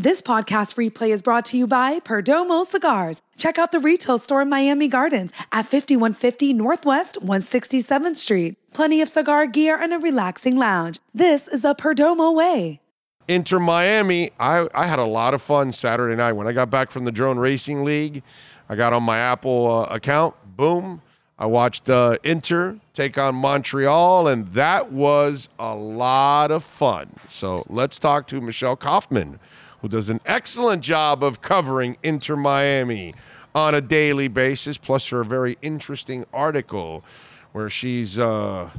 This podcast replay is brought to you by Perdomo Cigars. Check out the retail store in Miami Gardens at 5150 Northwest 167th Street. Plenty of cigar gear and a relaxing lounge. This is the Perdomo way. Inter Miami, I, I had a lot of fun Saturday night when I got back from the Drone Racing League. I got on my Apple uh, account, boom. I watched uh, Inter take on Montreal, and that was a lot of fun. So let's talk to Michelle Kaufman who does an excellent job of covering Inter Miami on a daily basis, plus her very interesting article where she's uh,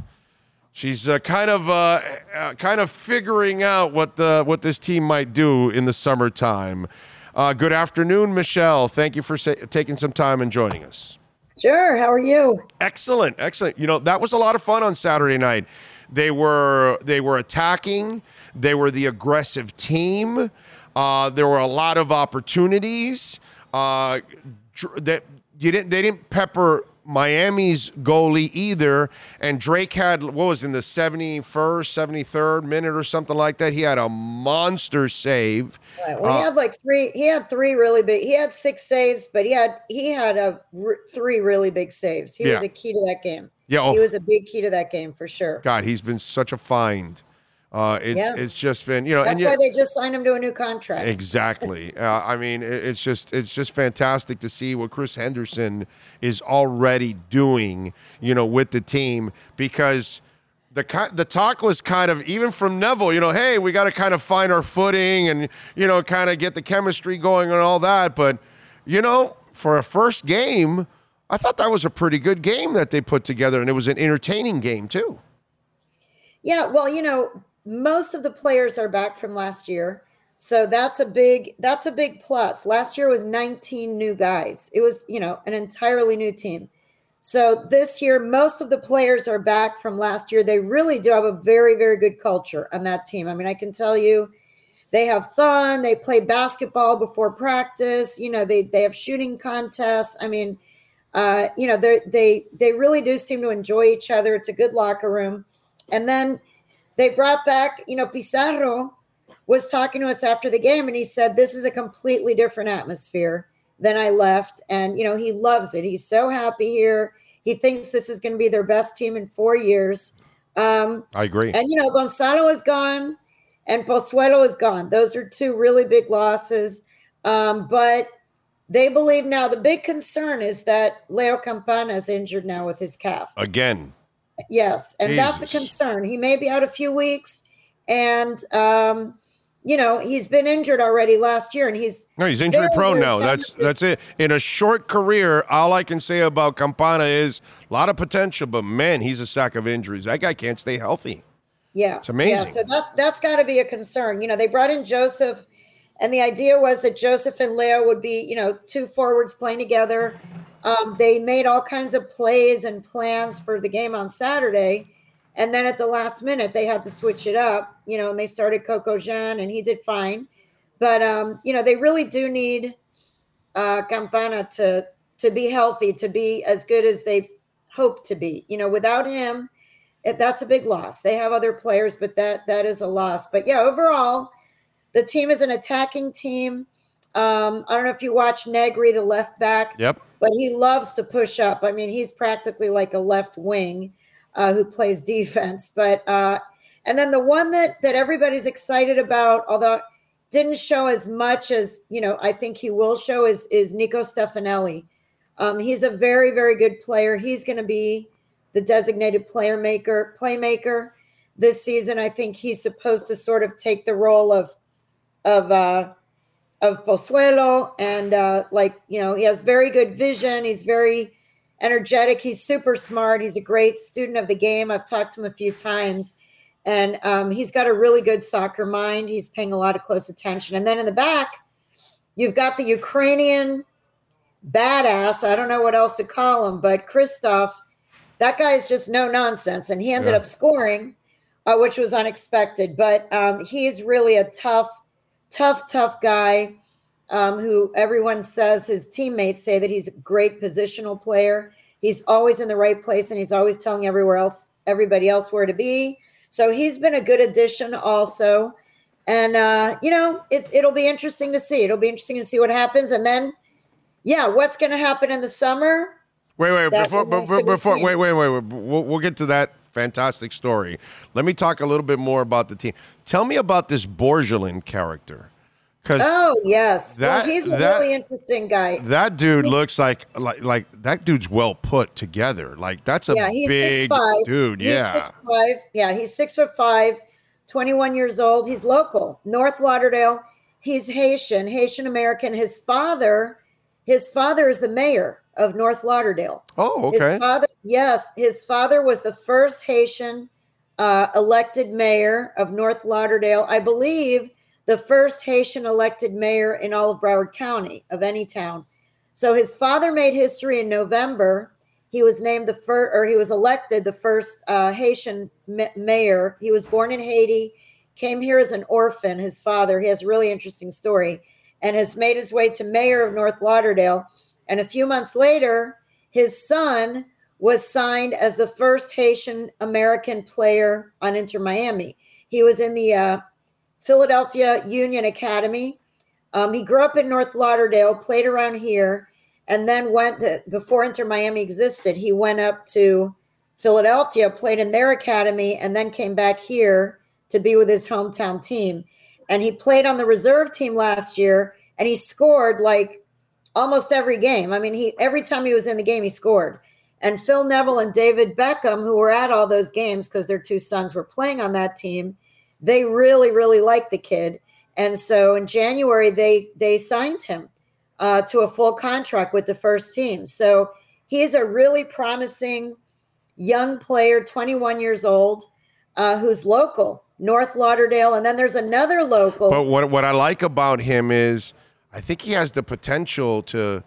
she's uh, kind of uh, uh kind of figuring out what the what this team might do in the summertime. Uh, good afternoon, Michelle. Thank you for sa- taking some time and joining us. Sure. How are you? Excellent, excellent. You know that was a lot of fun on Saturday night. They were they were attacking. They were the aggressive team. Uh, there were a lot of opportunities uh, that you didn't. They didn't pepper Miami's goalie either. And Drake had what was in the 71st, 73rd minute or something like that. He had a monster save. Right. Well, uh, he had like three. He had three really big. He had six saves, but he had he had a three really big saves. He yeah. was a key to that game. Yeah, oh, he was a big key to that game for sure. God, he's been such a find. Uh, it's yeah. it's just been you know that's why yet, they just signed him to a new contract. Exactly. uh, I mean, it, it's just it's just fantastic to see what Chris Henderson is already doing, you know, with the team because the the talk was kind of even from Neville, you know, hey, we got to kind of find our footing and you know, kind of get the chemistry going and all that. But you know, for a first game, I thought that was a pretty good game that they put together, and it was an entertaining game too. Yeah, well, you know, most of the players are back from last year. So that's a big that's a big plus. Last year was 19 new guys. It was, you know, an entirely new team. So this year most of the players are back from last year. They really do have a very very good culture on that team. I mean, I can tell you they have fun, they play basketball before practice, you know, they they have shooting contests. I mean, uh, you know, they they they really do seem to enjoy each other. It's a good locker room. And then they brought back, you know, Pizarro was talking to us after the game and he said, This is a completely different atmosphere than I left. And, you know, he loves it. He's so happy here. He thinks this is going to be their best team in four years. Um, I agree. And, you know, Gonzalo is gone and Pozuelo is gone. Those are two really big losses. Um, but they believe now the big concern is that Leo Campana is injured now with his calf. Again. Yes, and Jesus. that's a concern. He may be out a few weeks, and um, you know he's been injured already last year, and he's no, he's injury prone now. That's that's it. In a short career, all I can say about Campana is a lot of potential, but man, he's a sack of injuries. That guy can't stay healthy. Yeah, it's amazing. Yeah, so that's that's got to be a concern. You know, they brought in Josef, and the idea was that Josef and Leo would be, you know, two forwards playing together um, they made all kinds of plays and plans for the game on Saturday. And then at the last minute, they had to switch it up, you know, and they started Coco Jean and he did fine. But, um, you know, they really do need uh, Campana to, to be healthy, to be as good as they hope to be. You know, without him, that's a big loss. They have other players, but that that is a loss. But yeah, overall, the team is an attacking team. Um, I don't know if you watch Negri, the left back. Yep but he loves to push up. I mean, he's practically like a left wing uh, who plays defense. But uh, and then the one that that everybody's excited about, although didn't show as much as you know, I think he will show is is Nico Stefanelli. Um, he's a very very good player. He's going to be the designated player maker playmaker this season. I think he's supposed to sort of take the role of of uh, of Pozuelo, and uh, like you know, he has very good vision. He's very energetic. He's super smart. He's a great student of the game. I've talked to him a few times, and um, he's got a really good soccer mind. He's paying a lot of close attention. And then in the back, you've got the Ukrainian badass. I don't know what else to call him, but Kryvtsov. That guy is just no nonsense, and he ended yeah. up scoring, uh, which was unexpected. But um, he's really a tough tough, tough guy um, who everyone says his teammates say that he's a great positional player. He's always in the right place and he's always telling everywhere else, everybody else where to be. So he's been a good addition also. And uh, you know, it, it'll be interesting to see. It'll be interesting to see what happens, and then, yeah, what's going to happen in the summer? Wait, wait, That before, before, before wait, wait, wait, wait. We'll, we'll get to that fantastic story. Let me talk a little bit more about the team. Tell me about this Borgelin character, because Oh yes, That- well, he's a that- really interesting guy. that dude looks like like like that dude's well put together. Like that's a yeah, he's big six five. dude. He's yeah, six five. Yeah, he's six foot five, 21 years old. He's local, North Lauderdale. He's Haitian, Haitian American. His father, his father is the mayor of North Lauderdale. Oh, okay. His father, yes, his father was the first Haitian uh, elected mayor of North Lauderdale. I believe the first Haitian elected mayor in all of Broward County of any town. So his father made history in November. He was named the first, or he was elected the first uh, Haitian ma- mayor. He was born in Haiti, came here as an orphan. His father, he has a really interesting story, and has made his way to mayor of North Lauderdale. And a few months later, his son was signed as the first Haitian American player on Inter Miami. He was in the uh, Philadelphia Union Academy. Um, he grew up in North Lauderdale, played around here, and then went to, before Inter Miami existed. He went up to Philadelphia, played in their academy, and then came back here to be with his hometown team. And he played on the reserve team last year, and he scored like almost every game. I mean, he every time he was in the game, he scored. And Phil Neville and David Beckham, who were at all those games because their two sons were playing on that team, they really, really liked the kid. And so in January, they they signed him uh, to a full contract with the first team. So he's a really promising young player, 21 years old, uh, who's local, North Lauderdale. And then there's another local. But what what I like about him is, I think he has the potential to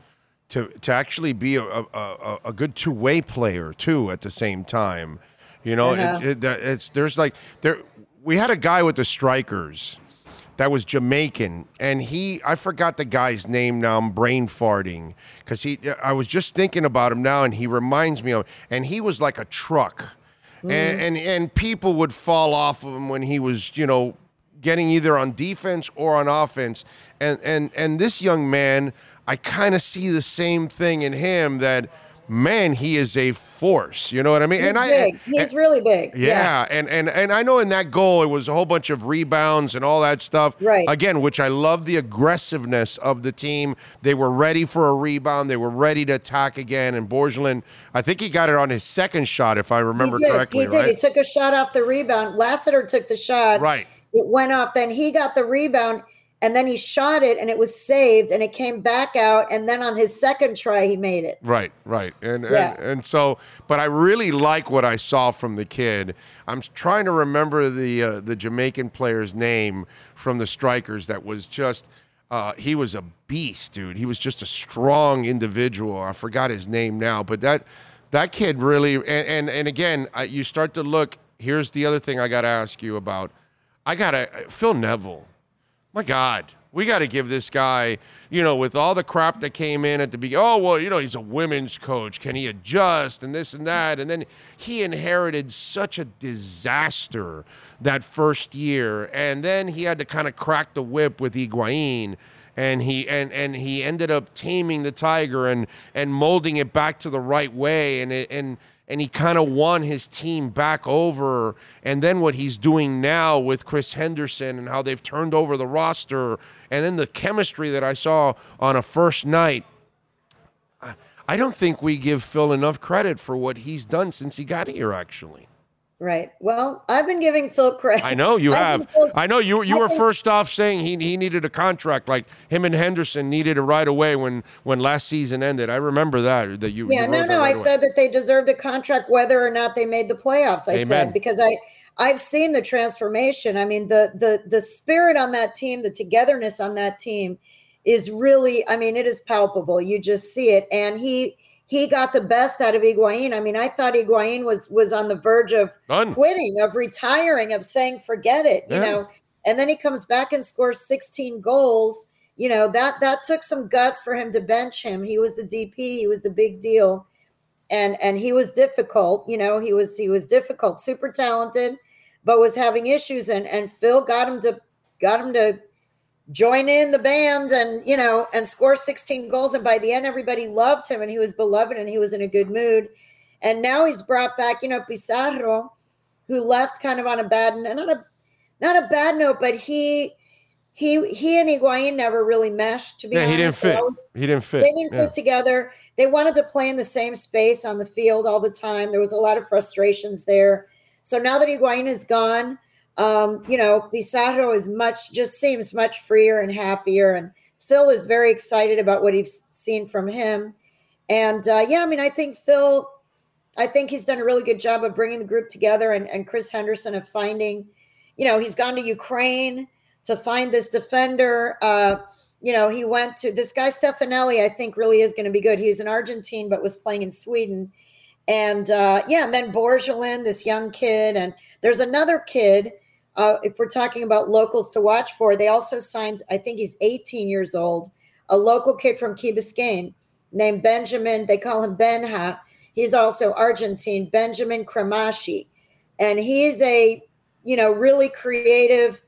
to to actually be a a, a, good two way player too. At the same time, you know, Uh-huh. it, it, it's there's like there. We had a guy with the strikers that was Jamaican, and he I forgot the guy's name now. I'm brain farting because he. I was just thinking about him now, and he reminds me of. And he was like a truck, and, mm. and and people would fall off of him when he was you know getting either on defense or on offense. And and and this young man, I kind of see the same thing in him that. Man, he is a force. You know what I mean? he's and I, big. He's really big. yeah, and and and I know in that goal it was a whole bunch of rebounds and all that stuff. Right. Again, which I love the aggressiveness of the team. They were ready for a rebound. They were ready to attack again. And Borgelin, I think he got it on his second shot, if I remember he correctly. He did. right? He took a shot off the rebound. Lassiter took the shot. Right. It went off. Then he got the rebound, and then he shot it, and it was saved, and it came back out. And then on his second try, he made it. Right, right, and, Yeah. and and so, but I really like what I saw from the kid. I'm trying to remember the uh, the Jamaican player's name from the Strikers. That was just, uh, he was a beast, dude. He was just a strong individual. I forgot his name now, but that that kid really, and and, and again, uh, you start to look. Here's the other thing I got to ask you about. I got to Phil Neville my God, we got to give this guy, you know, with all the crap that came in at the beginning. Oh, well, you know, he's a women's coach. Can he adjust and this and that? And then he inherited such a disaster that first year, and then he had to kind of crack the whip with Higuain And he and, and he ended up taming the tiger and and molding it back to the right way and it, and and he kind of won his team back over. And then what he's doing now with Chris Henderson and how they've turned over the roster, and then the chemistry that I saw on a first night. I- don't think we give Phil enough credit for what he's done since he got here. Actually, Right. Well, I've been giving Phil credit. I know you have. I know you. You I were think- first off saying he he needed a contract, like him and Henderson needed it right away when when last season ended. I remember that that you. Yeah, you no, no. right I away. said that they deserved a contract whether or not they made the playoffs. I Amen. said because I I've seen the transformation. I mean, the the the spirit on that team, the togetherness on that team is really, I mean, it is palpable. You just see it. And he he got the best out of Higuain. I mean, I thought Higuain was was on the verge of Done. quitting, of retiring, of saying forget it, you know. And then he comes back and scores 16 goals. You know, that that took some guts for him to bench him. He was the DP, he was the big deal. And and he was difficult, you know, he was he was difficult, super talented, but was having issues and and Phil got him to got him to join in the band and you know and score 16 goals and by the end everybody loved him and he was beloved and he was in a good mood and now he's brought back you know pizarro who left kind of on a bad not a not a bad note but he he he and Higuain never really meshed to be Yeah, honest he didn't fit. Was, He didn't fit. they didn't Yeah. fit together they wanted to play in the same space on the field all the time there was a lot of frustrations there so now that Higuain is gone um, you know, Pizarro is much just seems much freer and happier, and Phil is very excited about what he's seen from him. And uh, yeah, I mean, I think Phil, I think he's done a really good job of bringing the group together, and, and Chris Henderson of finding, you know, he's gone to Ukraine to find this defender. Uh, you know, he went to this guy Stefanelli. I think really is going to be good. He's an Argentine, but was playing in Sweden. And uh, yeah, and then Borgelin, this young kid, and there's another kid uh, if we're talking about locals to watch for, they also signed, I think he's 18 years old, a local kid from Key Biscayne named Benjamin. They call him Benja. He's also Argentine, Benjamin Cremaschi. And he's a, you know, really creative,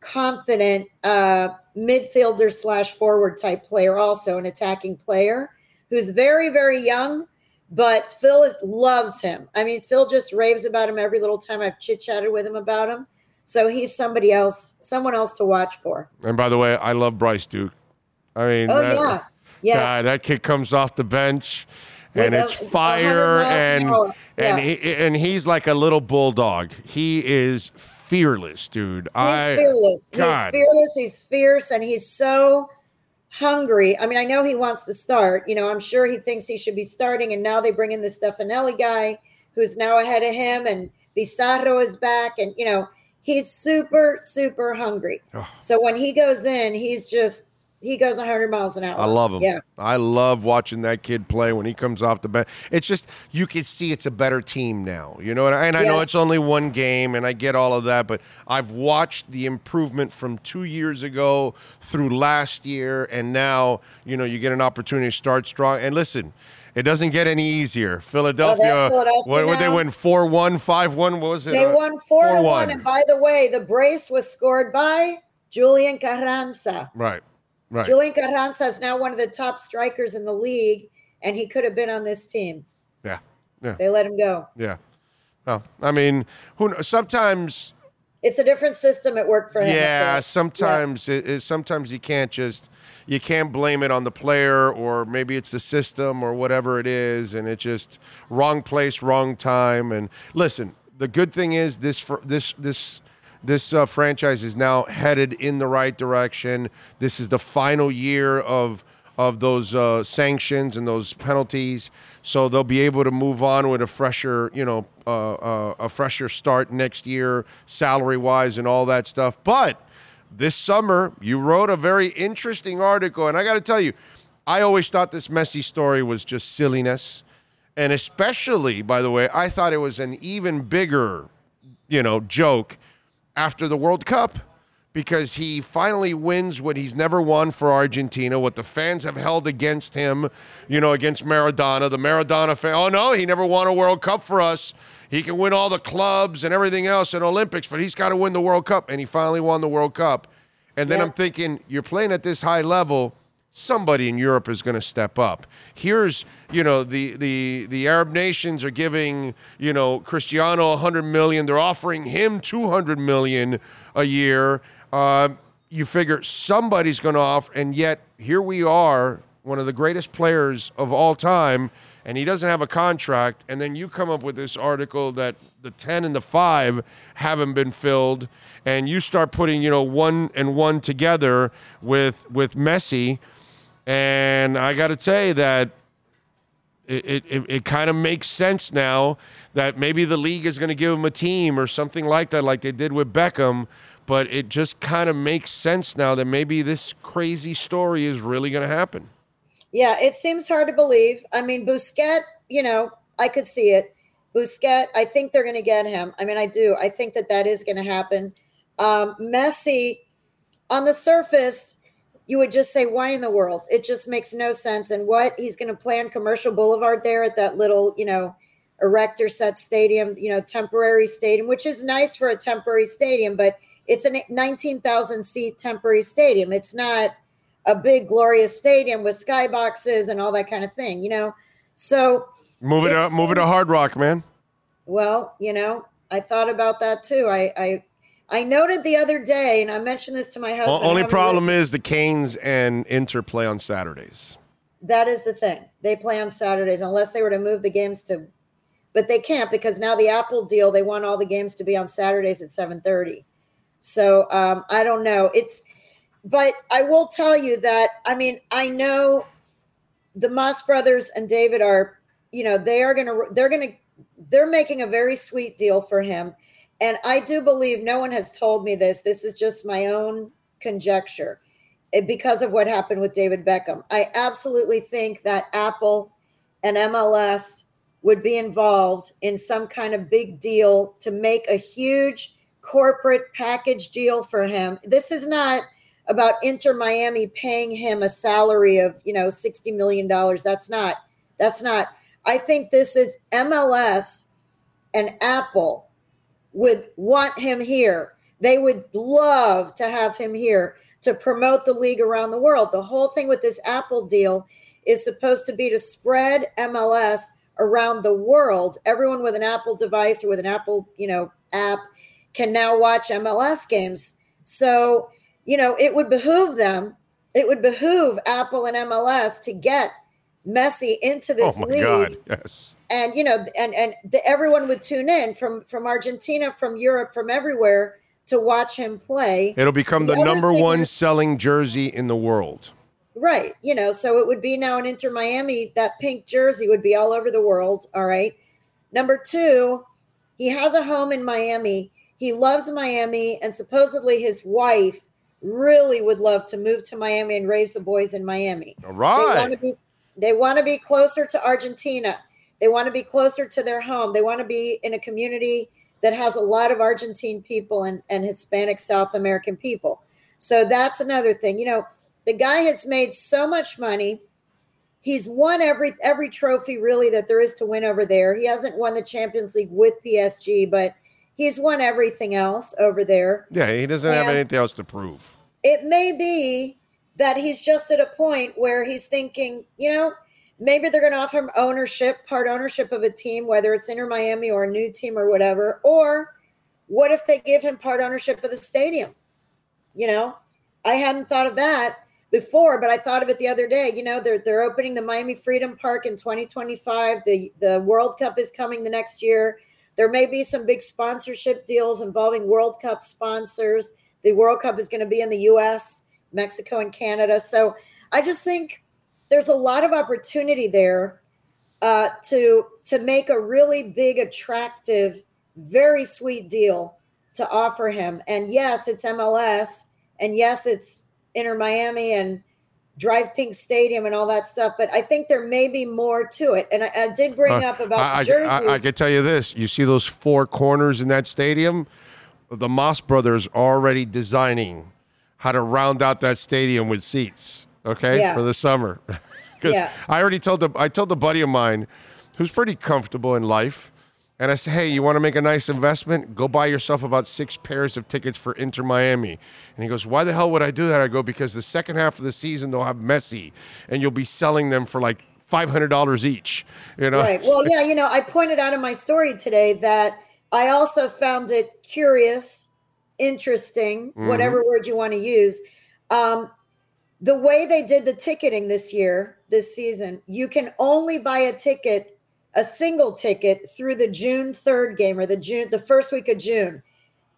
confident uh, midfielder slash forward type player, also an attacking player who's very, very young. But Phil is, loves him. I mean, Phil just raves about him every little time I've chit chatted with him about him. So he's somebody else, someone else to watch for. And by the way, I love Bryce Duke. I mean, Oh that, yeah, yeah. God, that kid comes off the bench, and With it's a- fire, and hour. and Yeah. he, and he's like a little bulldog. He is fearless, dude. He's I fearless. God. He's fearless. He's fierce, and he's so hungry. I mean, I know he wants to start. You know, I'm sure he thinks he should be starting, and now they bring in the Stefanelli guy, who's now ahead of him, and Pizarro is back, and you know, he's super, super hungry. Oh. So when he goes in, he's just he goes 100 miles an hour. I love him. Yeah. I love watching that kid play when he comes off the bench. It's just you can see it's a better team now. You know, and I, and I know it's only one game, and I get all of that, but I've watched the improvement from two years ago through last year, and now you know you get an opportunity to start strong. And listen. It doesn't get any easier. Philadelphia, Philadelphia what they win? 4 1, 5 1? What was it? They Uh, won four to 4-1. one. And by the way, the brace was scored by Julian Carranza. Right, right. Julian Carranza is now one of the top strikers in the league, and he could have been on this team. yeah, yeah, They let him go. yeah. Well, I mean, who knows? Sometimes It's a different system. It worked for him. Yeah, sometimes it, it, sometimes you can't just you can't blame it on the player or maybe it's the system or whatever it is, and it's just wrong place, wrong time. And listen, the good thing is this for this this this uh, franchise is now headed in the right direction. This is the final year of of those uh, sanctions and those penalties, so they'll be able to move on with a fresher, you know, uh, uh, a fresher start next year, salary wise, and all that stuff. But this summer, you wrote a very interesting article, and I got to tell you, I always thought this Messi story was just silliness, and especially, by the way, I thought it was an even bigger, you know, joke after the World Cup because he finally wins what he's never won for Argentina, what the fans have held against him, you know, against Maradona. The Maradona fan, oh no, he never won a World Cup for us. He can win all the clubs and everything else in Olympics, but he's got to win the World Cup. And he finally won the World Cup. And then Yeah. I'm thinking, you're playing at this high level. Somebody in Europe is going to step up. Here's, you know, the the the Arab nations are giving, you know, Cristiano 100 million. They're offering him 200 million a year. Uh, you figure somebody's going to offer, and yet here we are, one of the greatest players of all time, and he doesn't have a contract. And then you come up with this article that the 10 and the 5 haven't been filled, and you start putting, you know, one and one together with with Messi, and I got to say that it, it, it, kind of makes sense now that maybe the league is going to give him a team or something like that, like they did with Beckham. But it just kind of makes sense now that maybe this crazy story is really going to happen. Yeah, it seems hard to believe. I mean, Busquet, you know, I could see it. Busquet, I think they're going to get him. I mean, I do. I think that that is going to happen. Um, Messi, on the surface, you would just say, why in the world? It just makes no sense. And what he's going to plan Commercial Boulevard there at that little, you know, erector set stadium, you know, temporary stadium, which is nice for a temporary stadium, but it's a 19,000 seat temporary stadium. It's not a big glorious stadium with skyboxes and all that kind of thing, you know. So move it up, move it to Hard Rock, man. Well, you know, I thought about that too. I I I noted the other day, and I mentioned this to my husband. Well, only problem is the Canes and Inter play on Saturdays. That is the thing. They play on Saturdays unless they were to move the games to, but they can't because now the Apple deal. They want all the games to be on Saturdays at seven thirty. So um, I don't know. It's, but I will tell you that I mean I know the Mas brothers and David are, you know, they are gonna they're gonna they're making a very sweet deal for him and I do believe no one has told me this. This is just my own conjecture eh, because of what happened with David Beckham. I absolutely think that Apple and MLS would be involved in some kind of big deal to make a huge corporate package deal for him. This is not about Inter Miami paying him a salary of, you know, 60 million dollars. That's not that's not I think this is MLS and Apple would want him here. They would love to have him here to promote the league around the world. The whole thing with this Apple deal is supposed to be to spread MLS around the world. Everyone with an Apple device or with an Apple, you know, app can now watch MLS games. So, you know, it would behoove them, it would behoove Apple and MLS to get Messi into this oh league. God, yes and you know and and the, everyone would tune in from from argentina from europe from everywhere to watch him play. It'll become the, the number one is, selling jersey in the world. Right you know so it would be now an inter miami that pink jersey would be all over the world all right? Number two he has a home in miami. He loves miami and supposedly his wife really would love to move to miami and raise the boys in miami. All right. They want to be they want to be closer to argentina they want to be closer to their home. They want to be in a community that has a lot of Argentine people and, and Hispanic South American people. So that's another thing. You know, the guy has made so much money. He's won every every trophy really that there is to win over there. He hasn't won the Champions League with PSG, but he's won everything else over there. Yeah, he doesn't and have anything else to prove. It may be that he's just at a point where he's thinking, you know, maybe they're going to offer him ownership, part ownership of a team, whether it's Inter Miami or a new team or whatever. Or what if they give him part ownership of the stadium? You know, I hadn't thought of that before, but I thought of it the other day. You know, they're they're opening the Miami Freedom Park in 2025. The the World Cup is coming the next year. There may be some big sponsorship deals involving World Cup sponsors. The World Cup is going to be in the US, Mexico, and Canada. So I just think there's a lot of opportunity there uh, to to make a really big, attractive, very sweet deal to offer him. And yes, it's MLS, and yes, it's Inter Miami and Drive Pink Stadium and all that stuff. But I think there may be more to it. And I, I did bring uh, up about I, the jerseys. I, I, I can tell you this: you see those four corners in that stadium. The Mas brothers are already designing how to round out that stadium with seats okay, yeah. for the summer. Because yeah. I already told the I told a buddy of mine who's pretty comfortable in life, and I said, hey, you want to make a nice investment? Go buy yourself about six pairs of tickets for Inter Miami. And he goes, why the hell would I do that? I go because the second half of the season they'll have Messi, and you'll be selling them for like five hundred dollars each. You know, right? Well, yeah, you know, I pointed out in my story today that I also found it curious, interesting, mm-hmm. whatever word you want to use. Um, the way they did the ticketing this year, this season, you can only buy a ticket, a single ticket through the June 3rd game or the June the first week of June.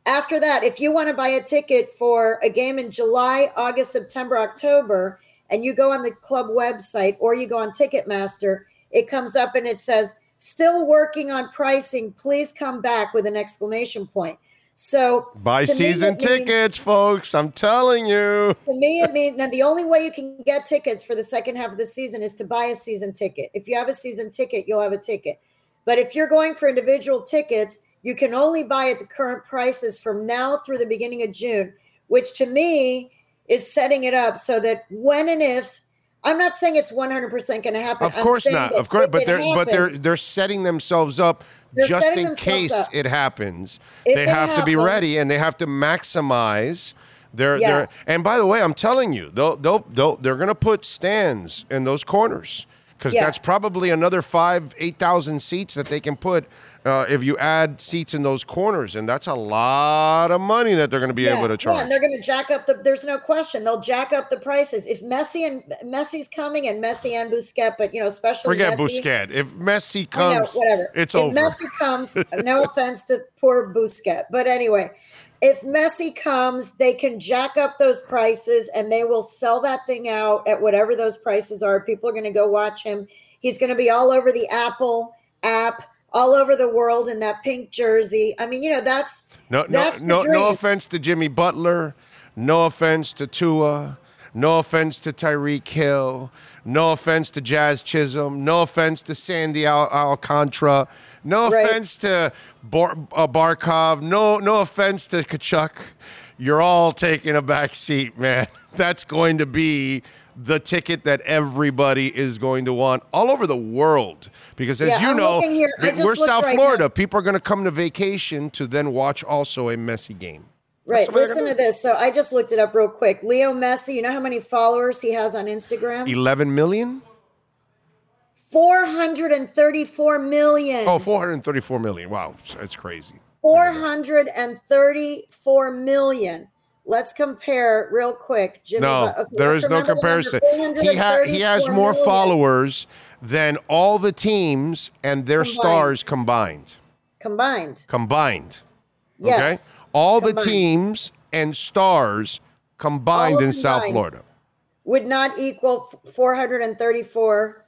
After that, if you want to buy a ticket for a game in July, August, September, October, and you go on the club website or you go on Ticketmaster, it comes up and it says, still working on pricing. Please come back with an exclamation point. So buy season tickets, means, folks. I'm telling you. To me, it means now the only way you can get tickets for the second half of the season is to buy a season ticket. If you have a season ticket, you'll have a ticket. But if you're going for individual tickets, you can only buy at the current prices from now through the beginning of June, which to me is setting it up so that when and if I'm not saying it's 100% going to happen. Of course not. Of course, but they're but they're they're setting themselves up They're just in case up. it happens. If they it have to be ready and they have to maximize their Yes. their. And by the way, I'm telling you, they'll they'll, they'll they're going to put stands in those corners because Yeah. that's probably another five eight thousand seats that they can put. Uh, if you add seats in those corners, and that's a lot of money that they're going to be able to charge. Yeah, and they're going to jack up the. There's no question they'll jack up the prices if Messi and Messi's coming and Messi and Busquets, but you know, especially Forget Messi, Busquets. If Messi I know, comes, whatever. it's if over. Messi comes, no offense to poor Busquets, but anyway, if Messi comes, they can jack up those prices and they will sell that thing out at whatever those prices are. People are going to go watch him. He's going to be all over the Apple app, all over the world in that pink jersey. I mean, you know, that's No, no, That's the no, no offense to Jimmy Butler. No offense to Tua. No offense to Tyreek Hill. No offense to Jazz Chisholm. No offense to Sandy Al- Alcantara. No Right. offense to Bar- uh, Barkov. No, no offense to Tkachuk. You're all taking a back seat, man. That's going to be the ticket that everybody is going to want all over the world. Because as Yeah, you I'm know, looking here. I we- just we're South right Florida. now. People are going to come to vacation to then watch also a Messi game. Right. the way they're Listen gonna to this. So I just looked it up real quick. Leo Messi, you know how many followers he has on Instagram? 11 million? 434 million. Oh, 434 million. Wow, that's crazy. 434 million. Let's compare real quick. Jimmy No, okay, there no the number, comparison. He, ha- he has more million followers than all the teams and their Combined. stars combined. combined. Combined. Yes. Okay? All the teams and stars combined All in South. Florida. Would not equal 434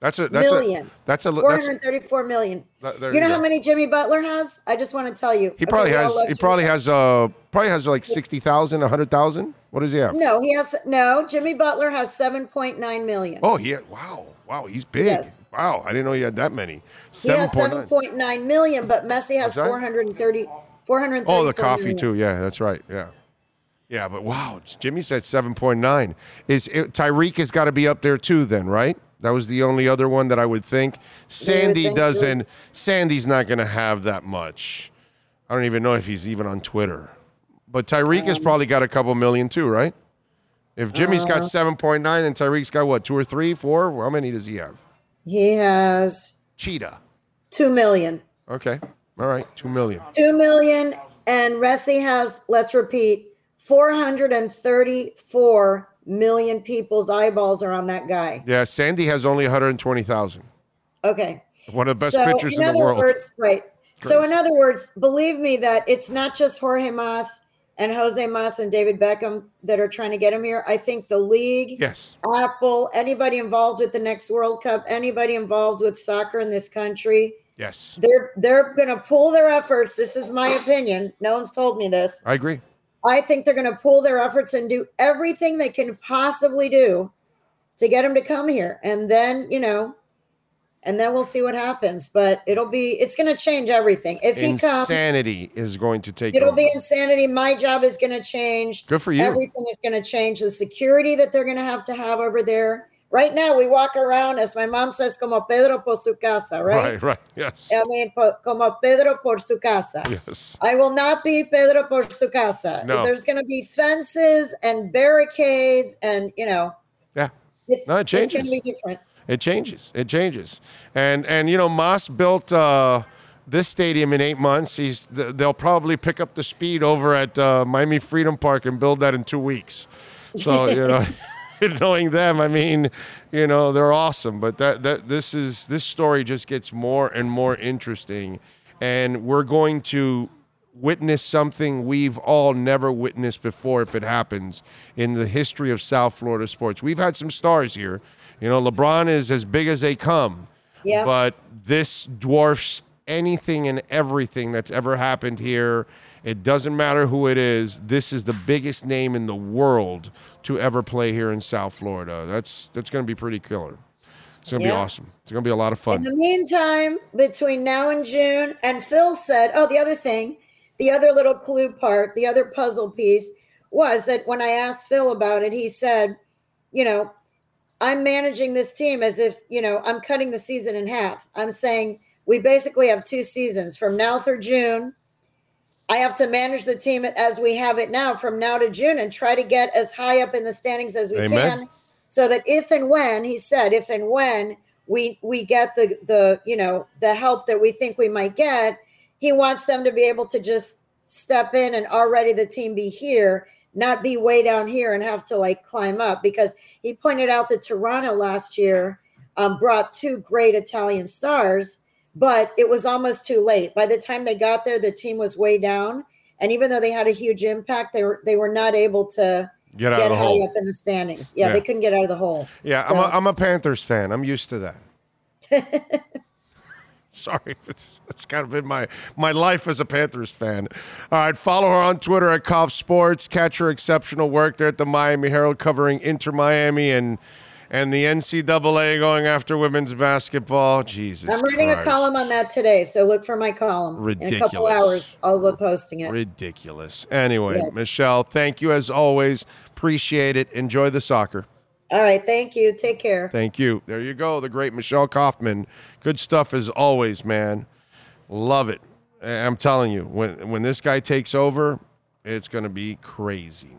That's a that's Million. a that's a that's 434 million. that- You know go. how many Jimmy Butler has? I just want to tell you. He probably all has he Jimmy probably Butler. has uh probably has like 60,000, a 100,000. What does he have? No, he has no. Jimmy Butler has 7.9 million. Oh, yeah. Wow. Wow, he's big. Yes. Wow, I didn't know he had that many. he has 7.9. 7.9 million, but Messi has What's that? 430 Oh, the coffee million. too. Yeah, that's right. Yeah. Yeah, but wow, Jimmy said 7.9. Is it, Tyreek has got to be up there too then, right? That was the only other one that I would think. Sandy think doesn't Sandy's not going to have that much. I don't even know if he's even on Twitter. But Tyreek Um, has probably got a couple million too, right? If Jimmy's Uh, got 7.9 and Tyreek's got what, two or three, four? How many does he have? He has Cheetah. 2 million. Okay. All right. Two million. 2 million and Messi has, let's repeat, 434 million people's eyeballs are on that guy. Yeah. Sandy has only 120,000. Okay. One of the best so pitchers in in, the world. words, right. So in other words, believe me that it's not just Jorge Mas and Jose Mas and David Beckham that are trying to get him here. I think the league, yes. Apple, anybody involved with the next World Cup, anybody involved with soccer in this country, Yes. they're they're going to pull their efforts. This is my opinion. No one's told me this. I agree. I think they're going to pull their efforts and do everything they can possibly do to get him to come here. And then, you know, and then we'll see what happens. But it'll be, it's going to change everything. If he comes, Insanity is going to take it'll over. be insanity. My job is going to change. Good for you. Everything is going to change. The security that they're going to have to have over there. Right now, we walk around, as my mom says, como Pedro por su casa, right? right, right. Yes. I mean, como Pedro por su casa. Yes. I will not be Pedro por su casa. No. There's going to be fences and barricades, and you know, Yeah. it's, No, it it's going to changes. be different. It changes. It changes. And and you know, Mas built uh, this stadium in eight months. He's they'll probably pick up the speed over at uh, Miami Freedom Park and build that in two weeks. So you know. Knowing them, I mean, you know, they're awesome. But that that this is this story just gets more and more interesting, and we're going to witness something we've all never witnessed before if it happens in the history of South Florida sports. We've had some stars here. You know, LeBron is as big as they come. Yeah. But this dwarfs anything and everything that's ever happened here. It doesn't matter who it is. This is the biggest name in the world to ever play here in South Florida. That's that's going to be pretty killer. It's going to be awesome. It's going to be a lot of fun. In the meantime, between now and June, and Phil said, oh, the other thing, the other little clue part, the other puzzle piece was that when I asked Phil about it, he said, you know, I'm managing this team as if, you know, I'm cutting the season in half. I'm saying we basically have two seasons from now through June. I have to manage the team as we have it now from now to June and try to get as high up in the standings as we Amen. can so that if and when he said if and when we we get the the you know the help that we think we might get he wants them to be able to just step in and already the team be here not be way down here and have to like climb up because he pointed out that toronto last year um, brought two great italian stars but it was almost too late by the time they got there the team was way down and even though they had a huge impact they were they were not able to Get out get of the high hole. up in the standings. Yeah, Yeah. they couldn't get out of the hole. Yeah, I'm, a, So- I'm a Panthers fan. I'm used to that. Sorry, it's, it's kind of been my my life as a Panthers fan. All right, follow her on Twitter at KaufSports. Catch her exceptional work there at the Miami Herald, covering Inter Miami and and the NCAA going after women's basketball. Jesus, I'm writing a column on that today, so look for my column. In a couple hours, I'll be posting it. Ridiculous. Anyway, Yes. Michelle, thank you as always. Appreciate it. Enjoy the soccer. All right, thank you. Take care. Thank you. There you go. The great Michelle Kaufman. Good stuff as always, man. Love it. I'm telling you, when when this guy takes over, it's going to be crazy.